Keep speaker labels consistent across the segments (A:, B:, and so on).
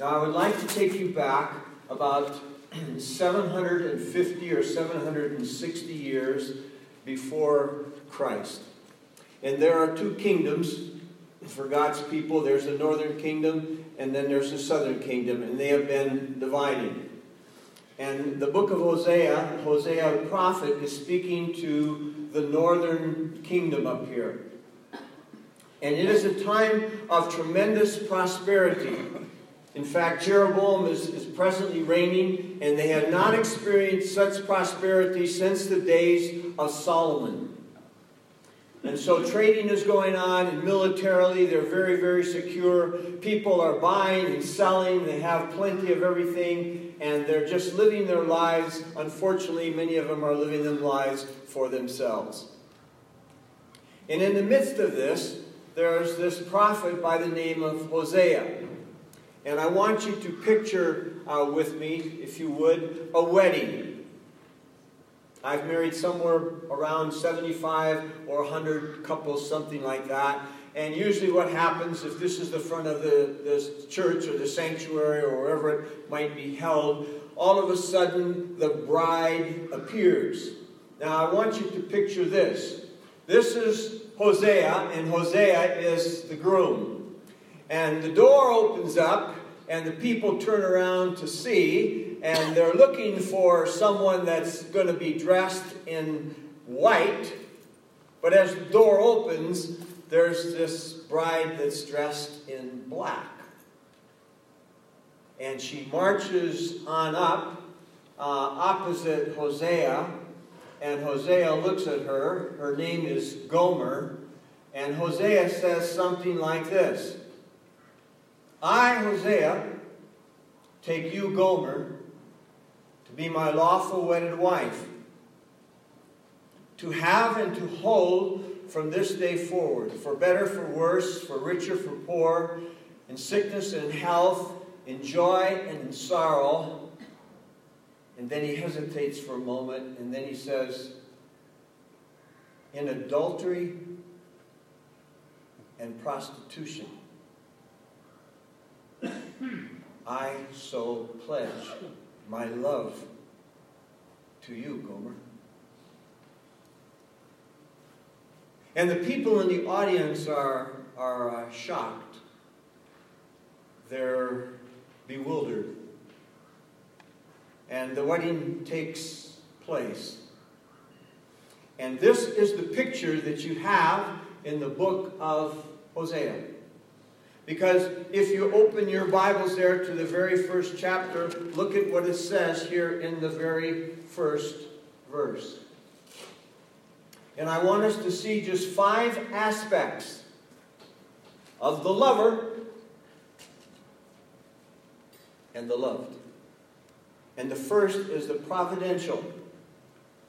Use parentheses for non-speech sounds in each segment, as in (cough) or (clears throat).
A: Now, I would like to take you back about (clears throat) 750 or 760 years before Christ. And there are two kingdoms for God's people there's the northern kingdom, and then there's the southern kingdom, and they have been divided. And the book of Hosea, Hosea the prophet, is speaking to the northern kingdom up here. And it is a time of tremendous prosperity. In fact, Jeroboam is, is presently reigning, and they have not experienced such prosperity since the days of Solomon. And so trading is going on, and militarily they're very, very secure. People are buying and selling, they have plenty of everything, and they're just living their lives. Unfortunately, many of them are living their lives for themselves. And in the midst of this, there's this prophet by the name of Hosea. And I want you to picture uh, with me, if you would, a wedding. I've married somewhere around 75 or 100 couples, something like that. And usually, what happens if this is the front of the, the church or the sanctuary or wherever it might be held, all of a sudden the bride appears. Now, I want you to picture this. This is Hosea, and Hosea is the groom. And the door opens up, and the people turn around to see, and they're looking for someone that's going to be dressed in white. But as the door opens, there's this bride that's dressed in black. And she marches on up uh, opposite Hosea. And Hosea looks at her. Her name is Gomer. And Hosea says something like this I, Hosea, take you, Gomer, to be my lawful wedded wife, to have and to hold from this day forward, for better, for worse, for richer, for poor, in sickness and in health, in joy and in sorrow. And then he hesitates for a moment, and then he says, in adultery and prostitution, I so pledge my love to you, Gomer. And the people in the audience are, are uh, shocked. They're bewildered. And the wedding takes place. And this is the picture that you have in the book of Hosea. Because if you open your Bibles there to the very first chapter, look at what it says here in the very first verse. And I want us to see just five aspects of the lover and the loved. And the first is the providential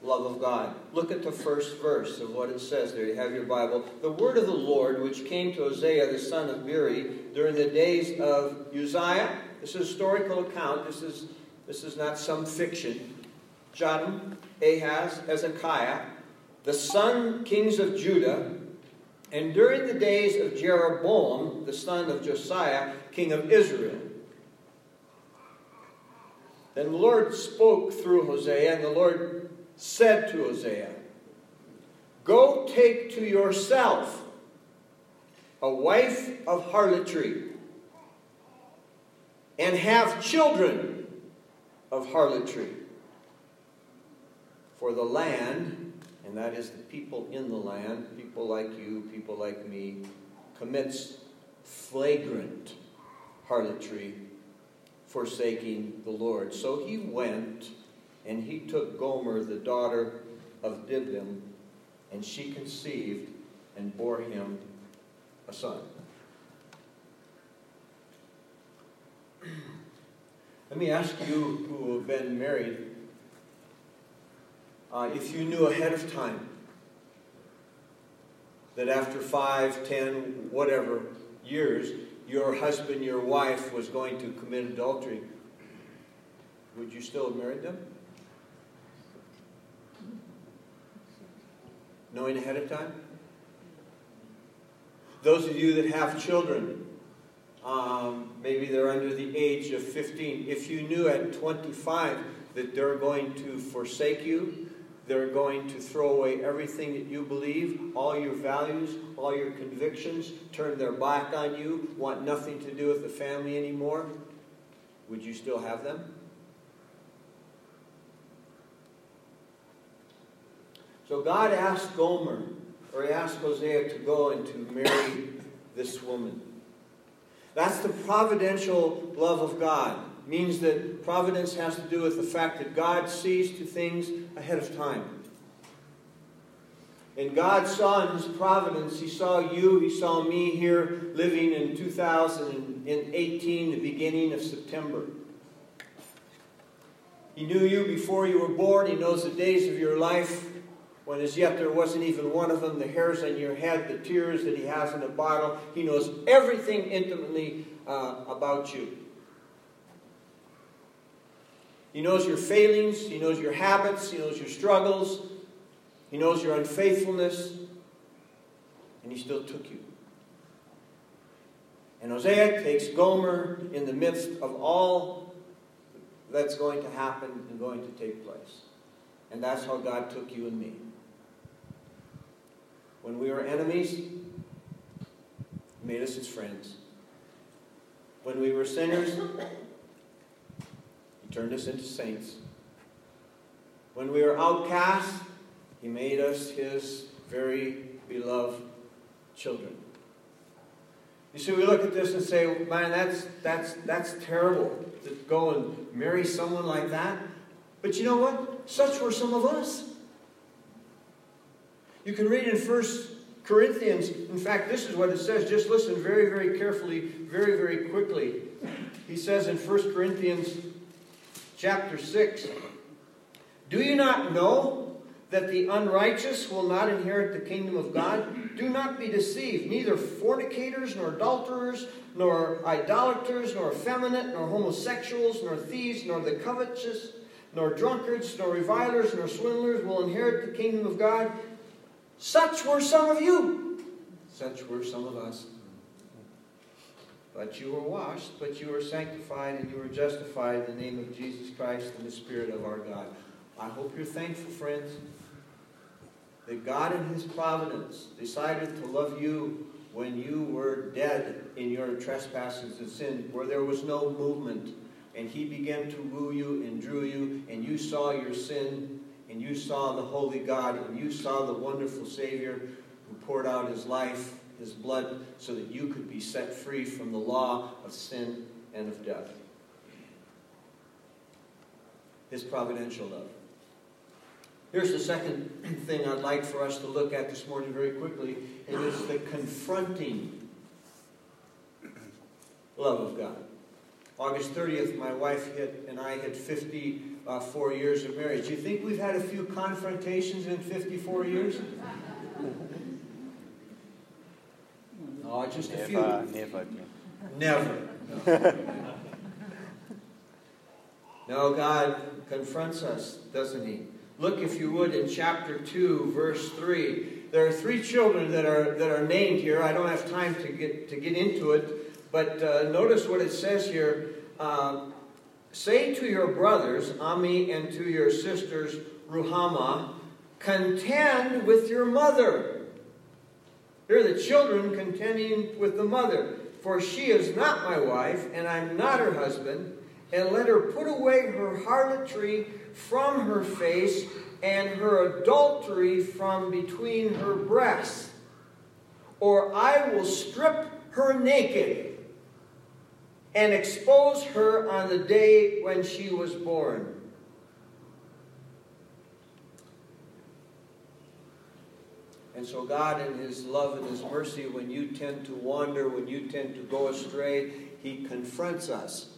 A: love of God. Look at the first verse of what it says there. You have your Bible. The word of the Lord, which came to Hosea the son of Beeri during the days of Uzziah. This is a historical account. This is, this is not some fiction. Jotham, Ahaz, Hezekiah, the son kings of Judah, and during the days of Jeroboam, the son of Josiah, king of Israel. Then the Lord spoke through Hosea, and the Lord said to Hosea, Go take to yourself a wife of harlotry and have children of harlotry. For the land, and that is the people in the land, people like you, people like me, commits flagrant harlotry, forsaking the Lord. So he went and he took Gomer, the daughter of Diblaim, and she conceived and bore him a son. (clears throat) Let me ask you who have been married uh, if you knew ahead of time that after five, ten, whatever years, your husband, your wife was going to commit adultery, would you still have married them? Knowing ahead of time? Those of you that have children, Um, maybe they're under the age of 15. If you knew at 25 that they're going to forsake you, they're going to throw away everything that you believe, all your values, all your convictions, turn their back on you, want nothing to do with the family anymore, would you still have them? So God asked Gomer, or he asked Hosea to go and to marry this woman. That's the providential love of God. It means that providence has to do with the fact that God sees to things ahead of time. And God saw in His providence, He saw you, He saw me here living in 2018, the beginning of September. He knew you before you were born. He knows the days of your life when as yet there wasn't even one of them, the hairs on your head, the tears that he has in a bottle. He knows everything intimately uh, about you. He knows your failings, he knows your habits, he knows your struggles, he knows your unfaithfulness, and he still took you. And Hosea takes Gomer in the midst of all that's going to happen and going to take place. And that's how God took you and me. When we were enemies, He made us His friends. When we were sinners, He turned us into saints. When we were outcasts, He made us His very beloved children. You see, we look at this and say, man, that's, that's, that's terrible to go and marry someone like that. But you know what? Such were some of us. You can read in First Corinthians, in fact, this is what it says. Just listen very, very carefully, very, very quickly. He says in First Corinthians chapter 6 Do you not know that the unrighteous will not inherit the kingdom of God? Do not be deceived. Neither fornicators, nor adulterers, nor idolaters, nor effeminate, nor homosexuals, nor thieves, nor the covetous, nor drunkards, nor revilers, nor swindlers will inherit the kingdom of God. Such were some of you. Such were some of us. But you were washed, but you were sanctified, and you were justified in the name of Jesus Christ and the Spirit of our God. I hope you're thankful, friends, that God in His providence decided to love you when you were dead in your trespasses and sin, where there was no movement. And He began to woo you and drew you, and you saw your sin and you saw the holy God, and you saw the wonderful Savior who poured out his life, his blood, so that you could be set free from the law of sin and of death. His providential love. Here's the second thing I'd like for us to look at this morning very quickly, and it's the confronting love of God. August 30th, my wife hit, and I had 50 uh, years of marriage. Do you think we've had a few confrontations in 54 years? (laughs) oh, just a few.
B: Never.
A: Never. No. no, God confronts us, doesn't He? Look, if you would, in chapter 2, verse 3. There are three children that are, that are named here. I don't have time to get, to get into it, but uh, notice what it says here. Uh, Say to your brothers, Ammi, and to your sisters, Ruhamah, contend with your mother. Here are the children contending with the mother. For she is not my wife, and I'm not her husband. And let her put away her harlotry from her face, and her adultery from between her breasts. Or I will strip her naked and expose her on the day when she was born. And so, God, in His love and His mercy, when you tend to wander, when you tend to go astray, He confronts us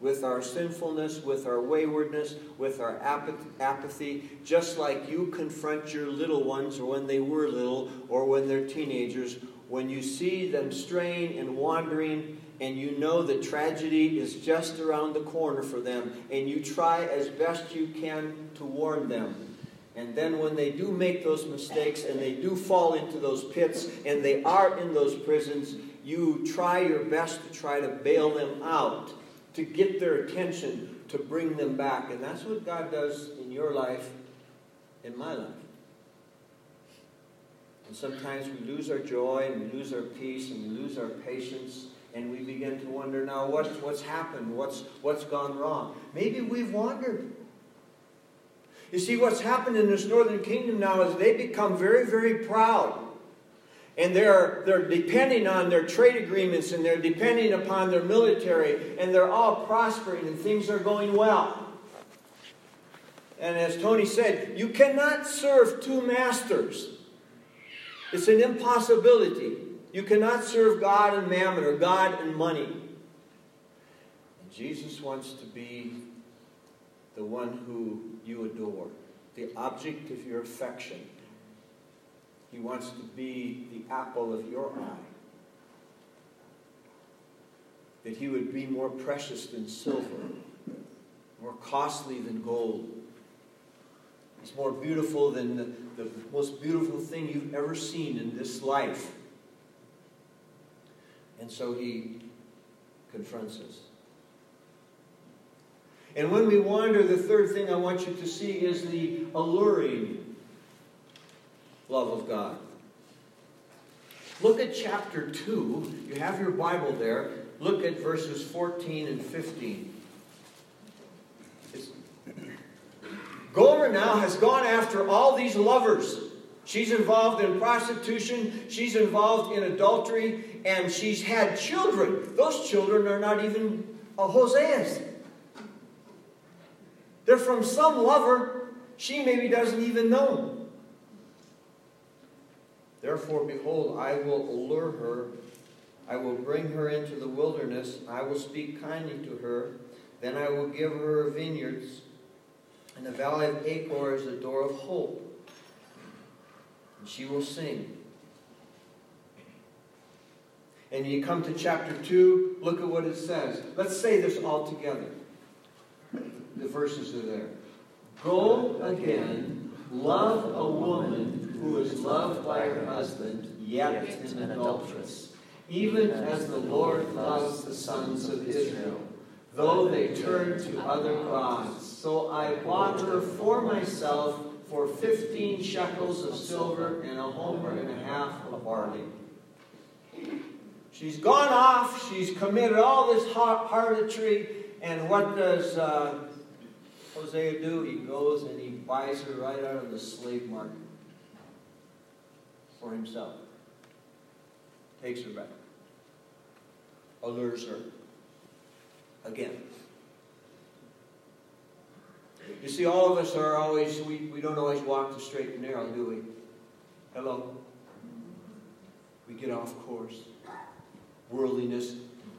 A: with our sinfulness, with our waywardness, with our apathy, just like you confront your little ones, or when they were little, or when they're teenagers. When you see them straying and wandering, and you know that tragedy is just around the corner for them, and you try as best you can to warn them. And then when they do make those mistakes and they do fall into those pits and they are in those prisons, you try your best to try to bail them out, to get their attention, to bring them back. And that's what God does in your life, in my life. And sometimes we lose our joy and we lose our peace and we lose our patience and we begin to wonder now what's, what's happened? What's, what's gone wrong? Maybe we've wandered. You see, what's happened in this northern kingdom now is they become very, very proud. And they're, they're depending on their trade agreements and they're depending upon their military and they're all prospering and things are going well. And as Tony said, you cannot serve two masters. It's an impossibility. You cannot serve God and mammon or God and money. And Jesus wants to be the one who you adore, the object of your affection. He wants to be the apple of your eye. That he would be more precious than silver, more costly than gold. He's more beautiful than the, the most beautiful thing you've ever seen in this life. And so he confronts us. And when we wander, the third thing I want you to see is the alluring love of God. Look at chapter 2. You have your Bible there. Look at verses 14 and 15. It's, Gomer now has gone after all these lovers. She's involved in prostitution, she's involved in adultery, and she's had children. Those children are not even Hosea's. They're from some lover she maybe doesn't even know. Therefore, behold, I will allure her. I will bring her into the wilderness. I will speak kindly to her. Then I will give her vineyards. And the valley of Achor is the door of hope. And she will sing. And you come to chapter 2, look at what it says. Let's say this all together. The verses are there. Go again, love a woman who is loved by her husband, yet is an adulteress, even as the Lord loves the sons of Israel, though they turn to other gods. So I bought her for myself for fifteen shekels of silver and a homer and a half of barley. She's gone off, she's committed all this harlotry, and what does uh, Hosea do? He goes and he buys her right out of the slave market for himself. Takes her back. Allures her. Again. You see, all of us are always, we, we don't always walk the straight and narrow, do we? Hello? We get off course. Worldliness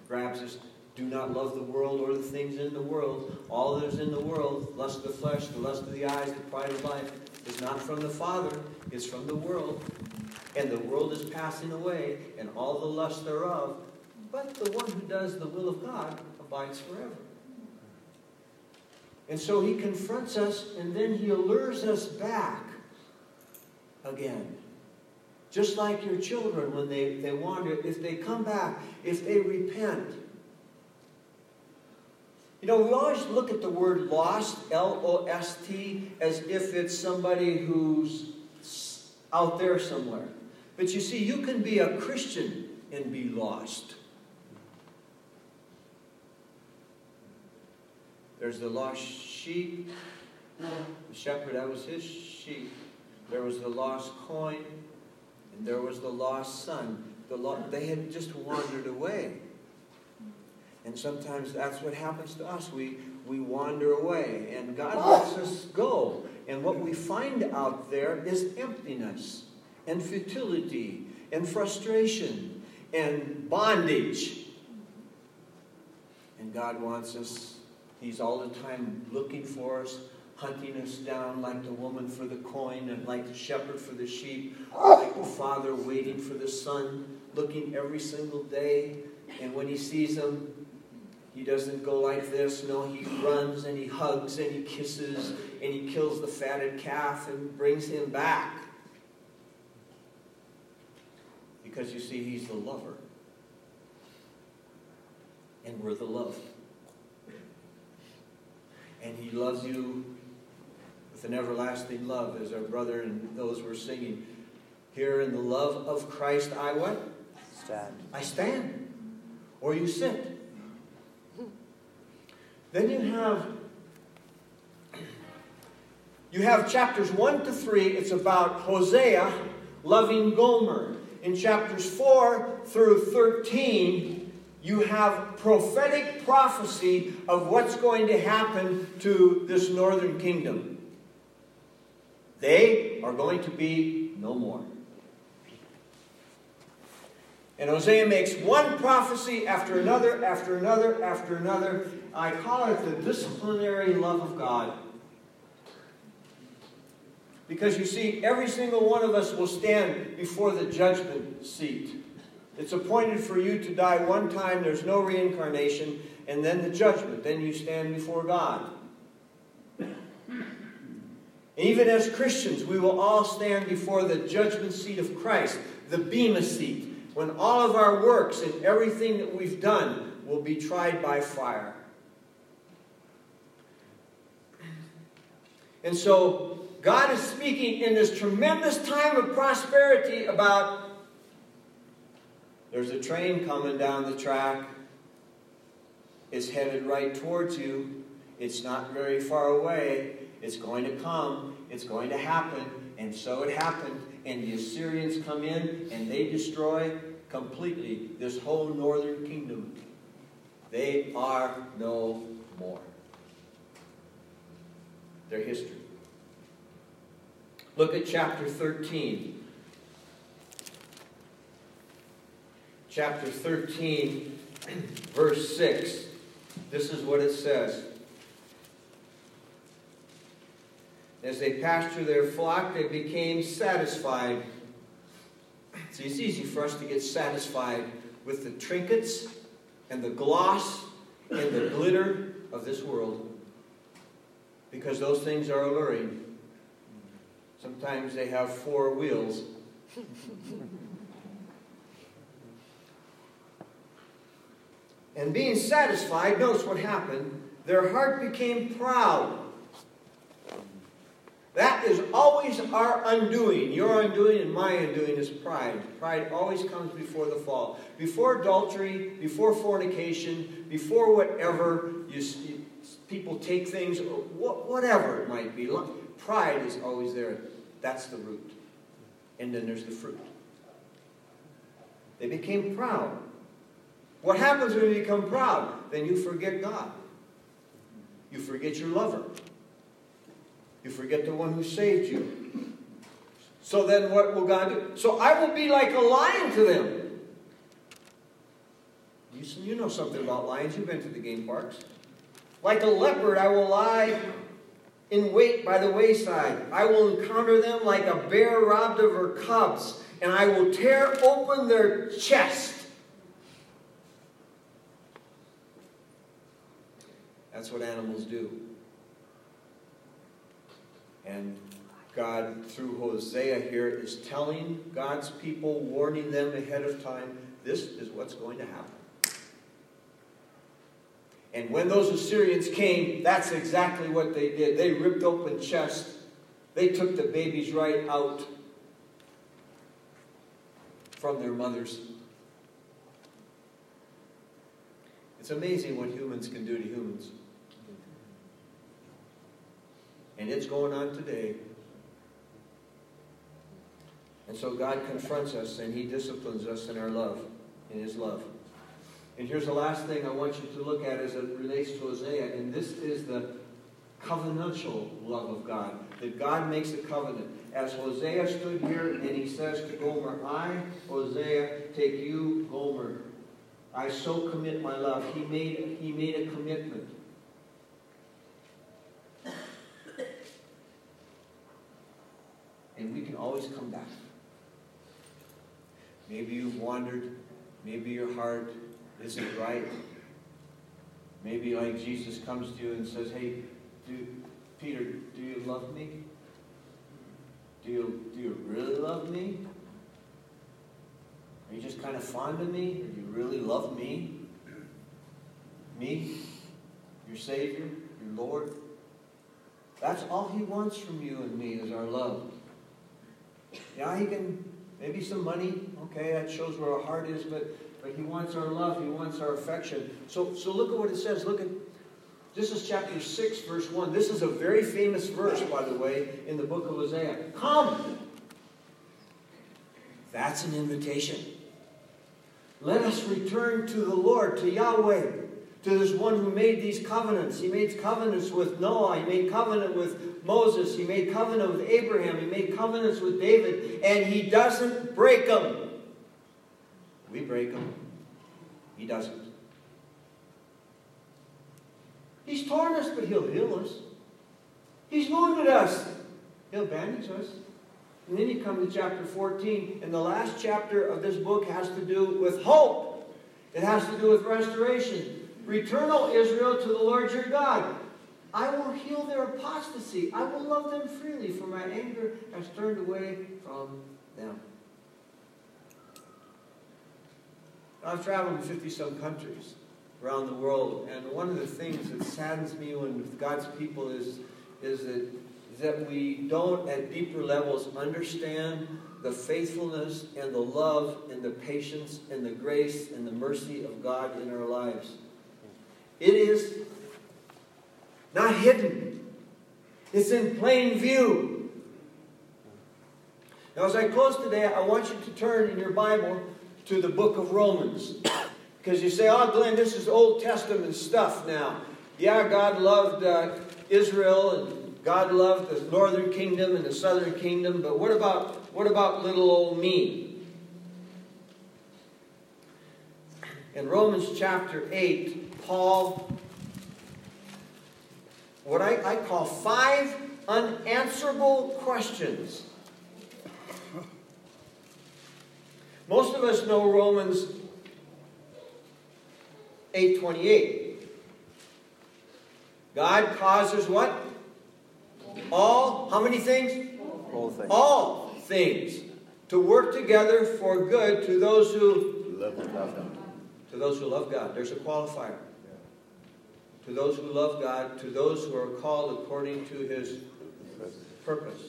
A: grabs us do not love the world or the things in the world. All that is in the world, lust of the flesh, the lust of the eyes, the pride of life, is not from the Father, it's from the world. And the world is passing away, and all the lust thereof. But the one who does the will of God abides forever. And so he confronts us, and then he allures us back again. Just like your children when they, they wander, if they come back, if they repent, you know, we always look at the word lost, L O S T, as if it's somebody who's out there somewhere. But you see, you can be a Christian and be lost. There's the lost sheep. The shepherd, that was his sheep. There was the lost coin. And there was the lost son. The lo- they had just wandered away. And sometimes that's what happens to us. We, we wander away, and God lets us go. And what we find out there is emptiness, and futility, and frustration, and bondage. And God wants us, He's all the time looking for us, hunting us down like the woman for the coin, and like the shepherd for the sheep, like the father waiting for the son, looking every single day. And when he sees them, he doesn't go like this. No, he runs and he hugs and he kisses and he kills the fatted calf and brings him back. Because you see, he's the lover. And we're the love. And he loves you with an everlasting love, as our brother and those were singing. Here in the love of Christ, I what?
B: Stand.
A: I stand. Or you sit. Then you have you have chapters 1 to 3, it's about Hosea loving Gomer. In chapters 4 through 13, you have prophetic prophecy of what's going to happen to this northern kingdom. They are going to be no more. And Hosea makes one prophecy after another, after another, after another. I call it the disciplinary love of God. Because you see, every single one of us will stand before the judgment seat. It's appointed for you to die one time, there's no reincarnation, and then the judgment. Then you stand before God. Even as Christians, we will all stand before the judgment seat of Christ, the Bema seat, when all of our works and everything that we've done will be tried by fire. And so, God is speaking in this tremendous time of prosperity about there's a train coming down the track. It's headed right towards you. It's not very far away. It's going to come. It's going to happen. And so it happened. And the Assyrians come in and they destroy completely this whole northern kingdom. They are no more. Their history. Look at chapter 13. Chapter 13, (clears throat) verse 6. This is what it says. As they pastured their flock, they became satisfied. (clears throat) See, it's easy for us to get satisfied with the trinkets and the gloss and the glitter of this world because those things are alluring. Sometimes they have four wheels. (laughs) and being satisfied, notice what happened. Their heart became proud. That is always our undoing. Your undoing and my undoing is pride. Pride always comes before the fall. Before adultery, before fornication, before whatever you, you, people take things, whatever it might be. Pride is always there. That's the root. And then there's the fruit. They became proud. What happens when you become proud? Then you forget God. You forget your lover. You forget the one who saved you. So then what will God do? So I will be like a lion to them. You, you know something about lions. You've been to the game parks. Like a leopard, I will lie in wait by the wayside. I will encounter them like a bear robbed of her cubs, and I will tear open their chest. That's what animals do. And God, through Hosea here, is telling God's people, warning them ahead of time, this is what's going to happen. And when those Assyrians came, that's exactly what they did. They ripped open chests. They took the babies right out from their mothers. It's amazing what humans can do to humans. And it's going on today. And so God confronts us and He disciplines us in our love, in His love. And here's the last thing I want you to look at as it relates to Hosea, and this is the covenantal love of God. That God makes a covenant. As Hosea stood here and he says to Gomer, I, Hosea, take you, Gomer. I so commit my love. He made, he made a commitment. And we can always come back. Maybe you've wandered. Maybe your heart isn't right. Maybe like Jesus comes to you and says, Hey, do, Peter, do you love me? Do you, do you really love me? Are you just kind of fond of me? Or do you really love me? Me, your Savior, your Lord. That's all He wants from you and me is our love. Yeah, He can, maybe some money, okay, that shows where our heart is, but, but He wants our love, He wants our affection. So, so look at what it says. Look at, this is chapter 6, verse 1. This is a very famous verse, by the way, in the book of Hosea. Come! That's an invitation. Let us return to the Lord, to Yahweh, to this one who made these covenants. He made covenants with Noah, he made covenant with Moses, he made covenant with Abraham, he made covenants with David, and he doesn't break them. We break them. He doesn't. He's torn us, but he'll heal us. He's wounded us. He'll bandage us. And then you come to chapter 14, and the last chapter of this book has to do with hope. It has to do with restoration. Return, O Israel, to the Lord your God. I will heal their apostasy. I will love them freely, for my anger has turned away from them. I've traveled in 50 some countries around the world, and one of the things that saddens me when God's people is, is that that we don't, at deeper levels, understand the faithfulness and the love and the patience and the grace and the mercy of God in our lives. It is not hidden, it's in plain view. Now, as I close today, I want you to turn in your Bible to the book of Romans. (coughs) Because you say, oh, Glen, this is Old Testament stuff now. Yeah, God loved uh, Israel and God loved the northern kingdom and the southern kingdom, but what about, what about little old me? In Romans chapter 8, Paul, what I, I call five unanswerable questions. Most of us know Romans 8.28. God causes what? All, how many things?
B: All things.
A: All things. To work together for good to those who
B: love God.
A: To those who love God. There's a qualifier. To those who love God, to those who are called according to his purpose.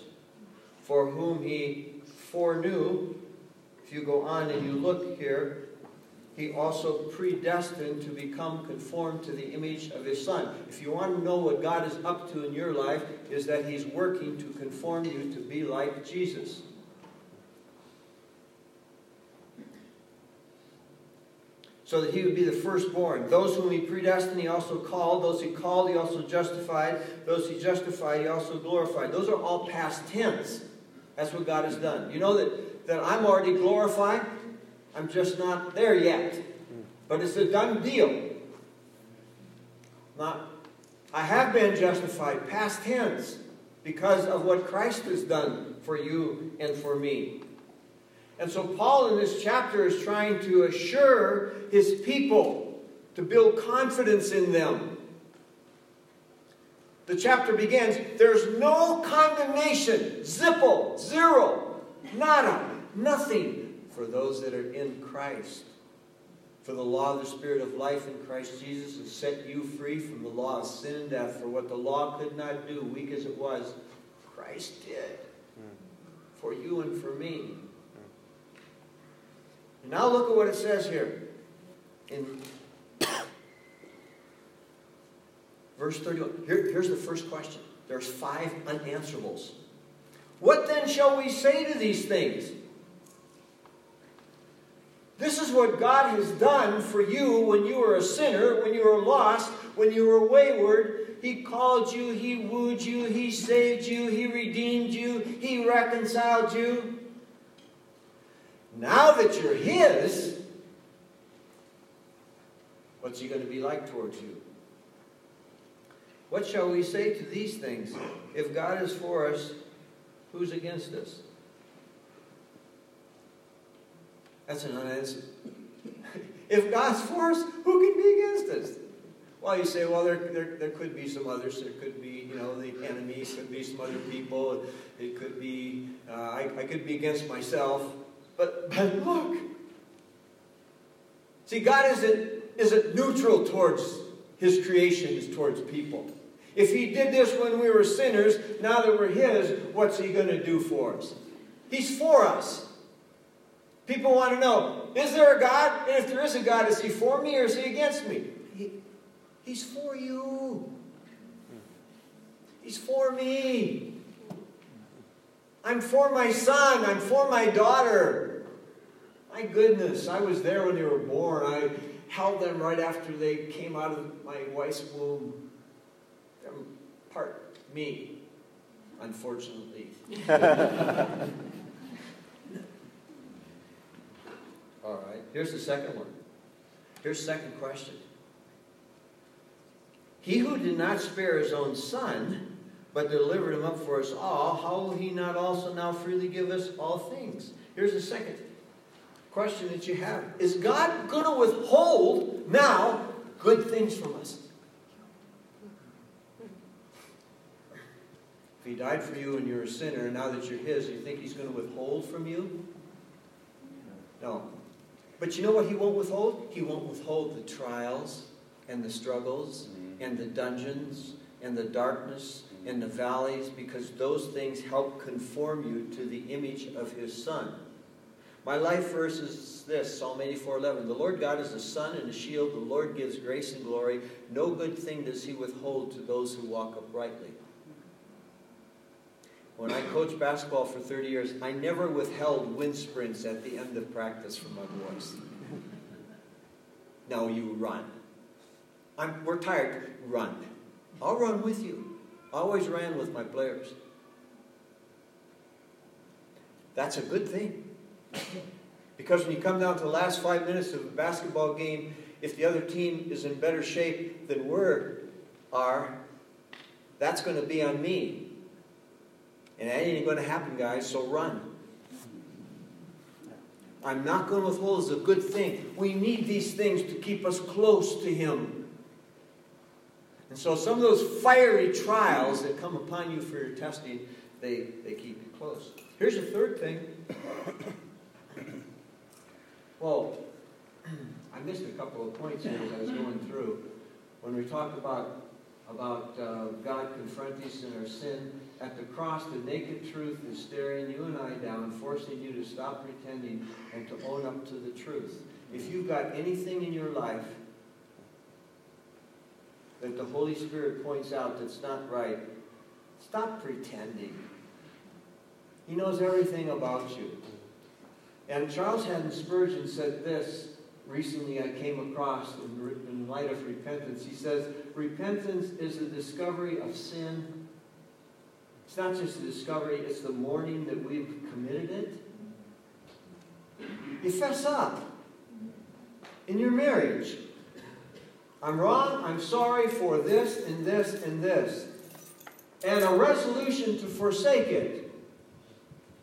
A: For whom he foreknew, if you go on and you look here, he also predestined to become conformed to the image of his son. If you want to know what God is up to in your life, is that he's working to conform you to be like Jesus. So that he would be the firstborn. Those whom he predestined, he also called. Those he called, he also justified. Those he justified, he also glorified. Those are all past tense. That's what God has done. You know that, that I'm already glorified? I'm just not there yet. But it's a done deal. Not, I have been justified, past tense, because of what Christ has done for you and for me. And so Paul in this chapter is trying to assure his people to build confidence in them. The chapter begins, there's no condemnation, zippo, zero, nada, nothing for those that are in Christ. For the law of the Spirit of life in Christ Jesus has set you free from the law of sin and death. For what the law could not do, weak as it was, Christ did. Hmm. For you and for me. And now look at what it says here. In verse 31. Here, here's the first question. There's five unanswerables. What then shall we say to these things? This is what God has done for you when you were a sinner, when you were lost, when you were wayward. He called you, He wooed you, He saved you, He redeemed you, He reconciled you. Now that you're His, what's He going to be like towards you? What shall we say to these things? If God is for us, who's against us? That's an unanswered. (laughs) if God's for us, who can be against us? Well, you say, well, there, there, there could be some others. There could be, you know, the enemy. Could be some other people. It could be, uh, I, I could be against myself. But, but look. See, God isn't, isn't neutral towards his creation is towards people. If he did this when we were sinners, now that we're his, what's he going to do for us? He's for us. People want to know, is there a God? And if there is a God, is he for me or is he against me? He, he's for you. He's for me. I'm for my son. I'm for my daughter. My goodness, I was there when they were born. I held them right after they came out of my wife's womb. They're part me, unfortunately. (laughs) All right, here's the second one. Here's the second question. He who did not spare his own son, but delivered him up for us all, how will he not also now freely give us all things? Here's the second question that you have Is God going to withhold now good things from us? If he died for you and you're a sinner, and now that you're his, you think he's going to withhold from you? No. But you know what he won't withhold? He won't withhold the trials and the struggles mm-hmm. and the dungeons and the darkness and the valleys because those things help conform you to the image of his son. My life verse is this Psalm 84 11. The Lord God is a sun and a shield. The Lord gives grace and glory. No good thing does he withhold to those who walk uprightly. When I coached basketball for 30 years, I never withheld wind sprints at the end of practice from my boys. Now you run. I'm, we're tired. Run. I'll run with you. I always ran with my players. That's a good thing. Because when you come down to the last five minutes of a basketball game, if the other team is in better shape than we are, that's going to be on me. And that ain't going to happen, guys, so run. I'm not going to withhold is a good thing. We need these things to keep us close to Him. And so some of those fiery trials that come upon you for your testing, they, they keep you close. Here's a third thing. (coughs) Well, (clears throat) I missed a couple of points here as I was going through. When we talk about, about uh, God confronting us in our sin, at the cross, the naked truth is staring you and I down, forcing you to stop pretending and to own up to the truth. If you've got anything in your life that the Holy Spirit points out that's not right, stop pretending. He knows everything about you. And Charles Haddon Spurgeon said this recently I came across in, in light of repentance. He says, Repentance is the discovery of sin. It's not just a discovery, it's the mourning that we've committed it. You fess up in your marriage. I'm wrong, I'm sorry for this and this and this. And a resolution to forsake it.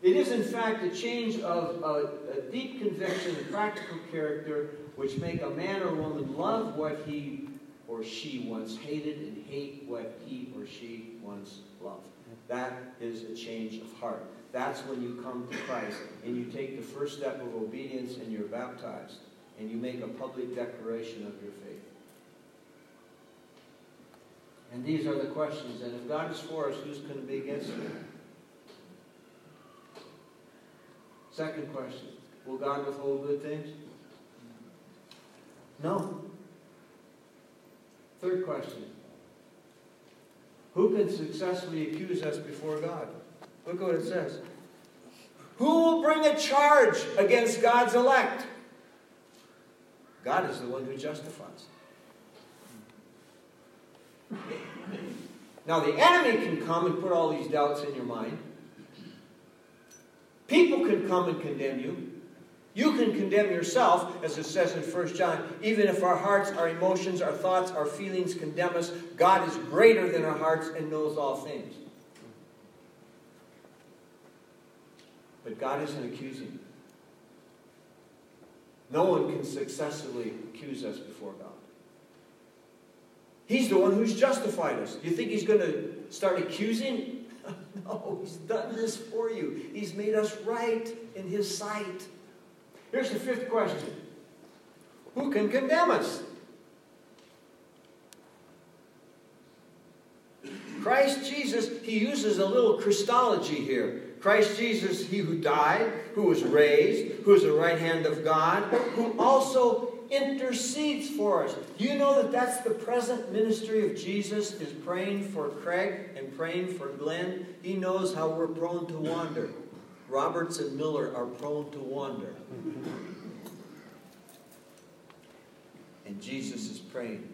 A: It is, in fact, a change of a, a deep conviction and practical character which make a man or woman love what he or she once hated and hate what he or she once loved. That is a change of heart. That's when you come to Christ and you take the first step of obedience and you're baptized and you make a public declaration of your faith. And these are the questions. And if God is for us, who's going to be against us? Second question Will God withhold good things? No. Third question Who can successfully accuse us before God? Look what it says. Who will bring a charge against God's elect? God is the one who justifies. Now, the enemy can come and put all these doubts in your mind. People can come and condemn you. You can condemn yourself, as it says in 1 John. Even if our hearts, our emotions, our thoughts, our feelings condemn us, God is greater than our hearts and knows all things. But God isn't accusing. No one can successfully accuse us before God. He's the one who's justified us. Do you think he's going to start accusing? (laughs) no, He's done this for you. He's made us right in His sight. Here's the fifth question Who can condemn us? Christ Jesus, he uses a little Christology here. Christ Jesus, he who died, who was raised, who is the right hand of God, who also intercedes for us. You know that that's the present ministry of Jesus is praying for Craig and praying for Glen? He knows how we're prone to wander. Roberts and Miller are prone to wander. And Jesus is praying,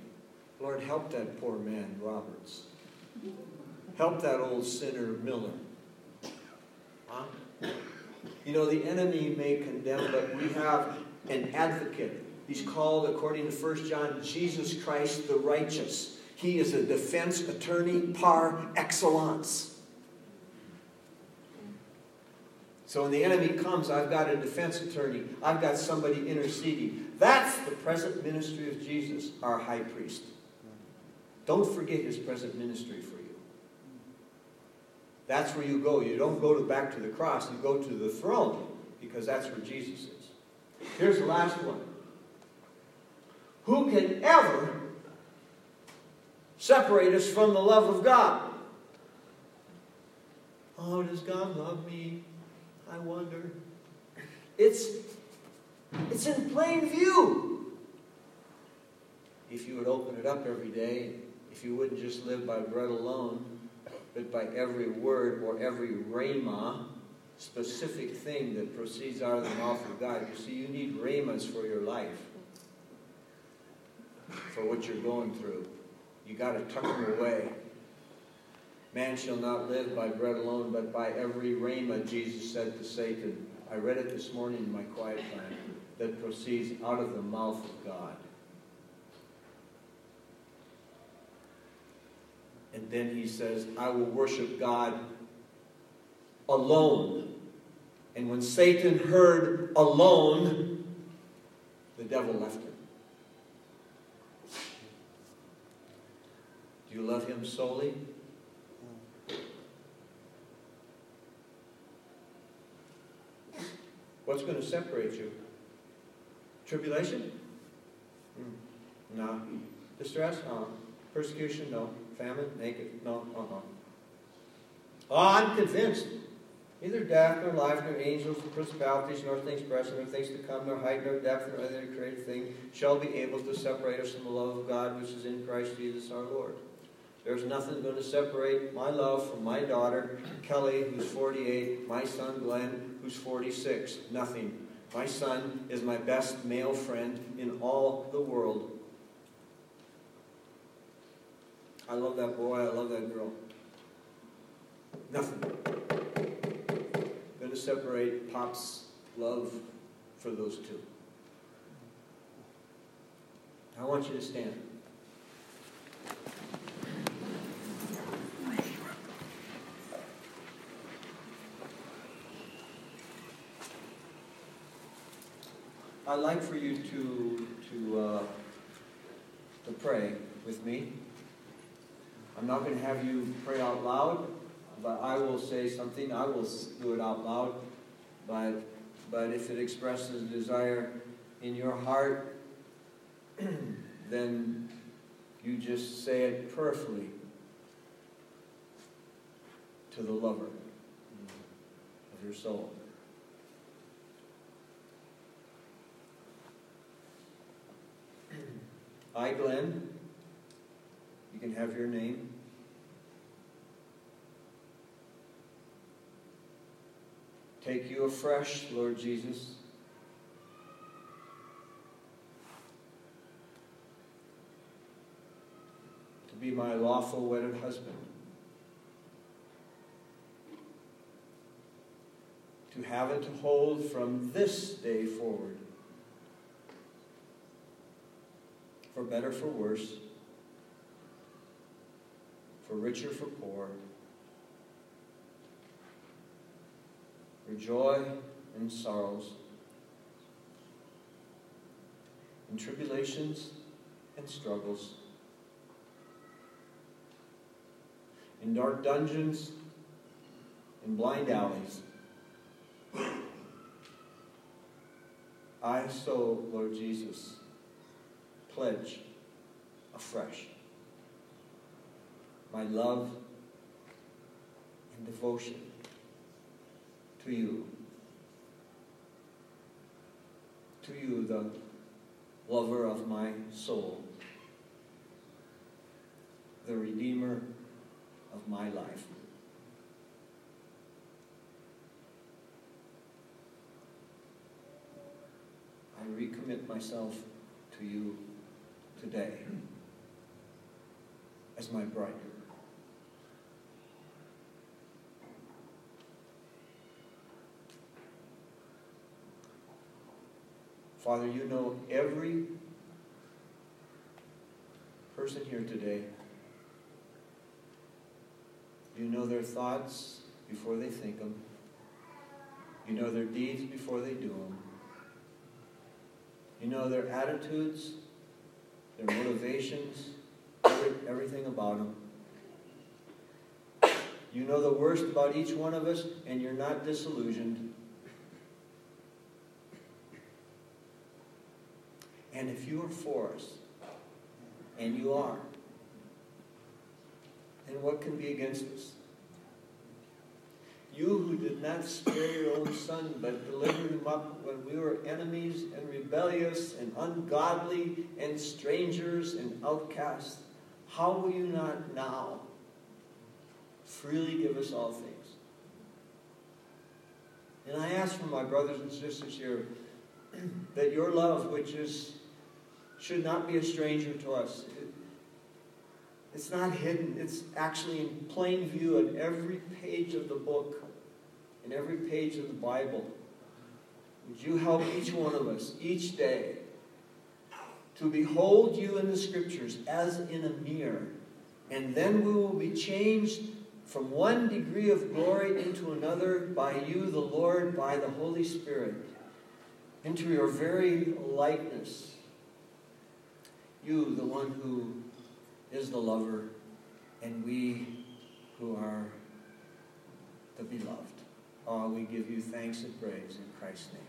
A: Lord, help that poor man, Roberts. Help that old sinner, Miller. Huh? You know, the enemy may condemn, but we have an advocate. He's called, according to 1 John, Jesus Christ the righteous. He is a defense attorney par excellence. So when the enemy comes, I've got a defense attorney. I've got somebody interceding. That's the present ministry of Jesus, our high priest. Don't forget his present ministry for you. That's where you go. You don't go to back to the cross, you go to the throne because that's where Jesus is. Here's the last one. Who can ever separate us from the love of God? Oh, does God love me? I wonder. It's, it's in plain view. If you would open it up every day, if you wouldn't just live by bread alone, but by every word or every rhema, specific thing that proceeds out of the mouth of God. You see, you need rhemas for your life, for what you're going through. You got to tuck them away. Man shall not live by bread alone, but by every rhema, Jesus said to Satan. I read it this morning in my quiet time, that proceeds out of the mouth of God. And then he says, I will worship God alone. And when Satan heard alone, the devil left him. Do you love him solely? What's going to separate you? Tribulation? Mm. No. Distress? Uh. Persecution? No. Famine? Naked? No. Uh-huh. Oh, I'm convinced. Neither death, nor life, nor angels, nor principalities, nor things present, nor things to come, nor height, nor depth, nor other created thing shall be able to separate us from the love of God which is in Christ Jesus our Lord. There's nothing going to separate my love from my daughter, Kelly, who's 48, my son, Glen, who's 46. Nothing. My son is my best male friend in all the world. I love that boy. I love that girl. Nothing. Going to separate Pop's love for those two. I want you to stand. I'd like for you to to uh, to pray with me. I'm not going to have you pray out loud, but I will say something. I will do it out loud. But, but if it expresses desire in your heart, (clears throat) then you just say it prayerfully to the lover of your soul. I, Glen, you can have your name. Take you afresh, Lord Jesus. To be my lawful wedded husband. To have it to hold from this day forward. For better, for worse for richer, for poor, for joy and sorrows, in tribulations and struggles, in dark dungeons, in blind alleys. I so, Lord Jesus, pledge afresh my love and devotion to you. To you, the lover of my soul, the Redeemer of my life. I recommit myself to you today as my bridegroom. Father, you know every person here today. You know their thoughts before they think them. You know their deeds before they do them. You know their attitudes, their motivations, every, everything about them. You know the worst about each one of us, and you're not disillusioned. And if you are for us, and you are, then what can be against us? You who did not spare your own son, but delivered him up when we were enemies and rebellious and ungodly and strangers and outcasts, how will you not now freely give us all things? And I ask for my brothers and sisters here (clears throat) that your love, which is should not be a stranger to us. It's not hidden. It's actually in plain view on every page of the book, in every page of the Bible. Would you help each one of us each day to behold you in the Scriptures as in a mirror? And then we will be changed from one degree of glory into another by you, the Lord, by the Holy Spirit, into your very likeness you, the one who is the lover, and we who are the beloved. All we give you thanks and praise in Christ's name.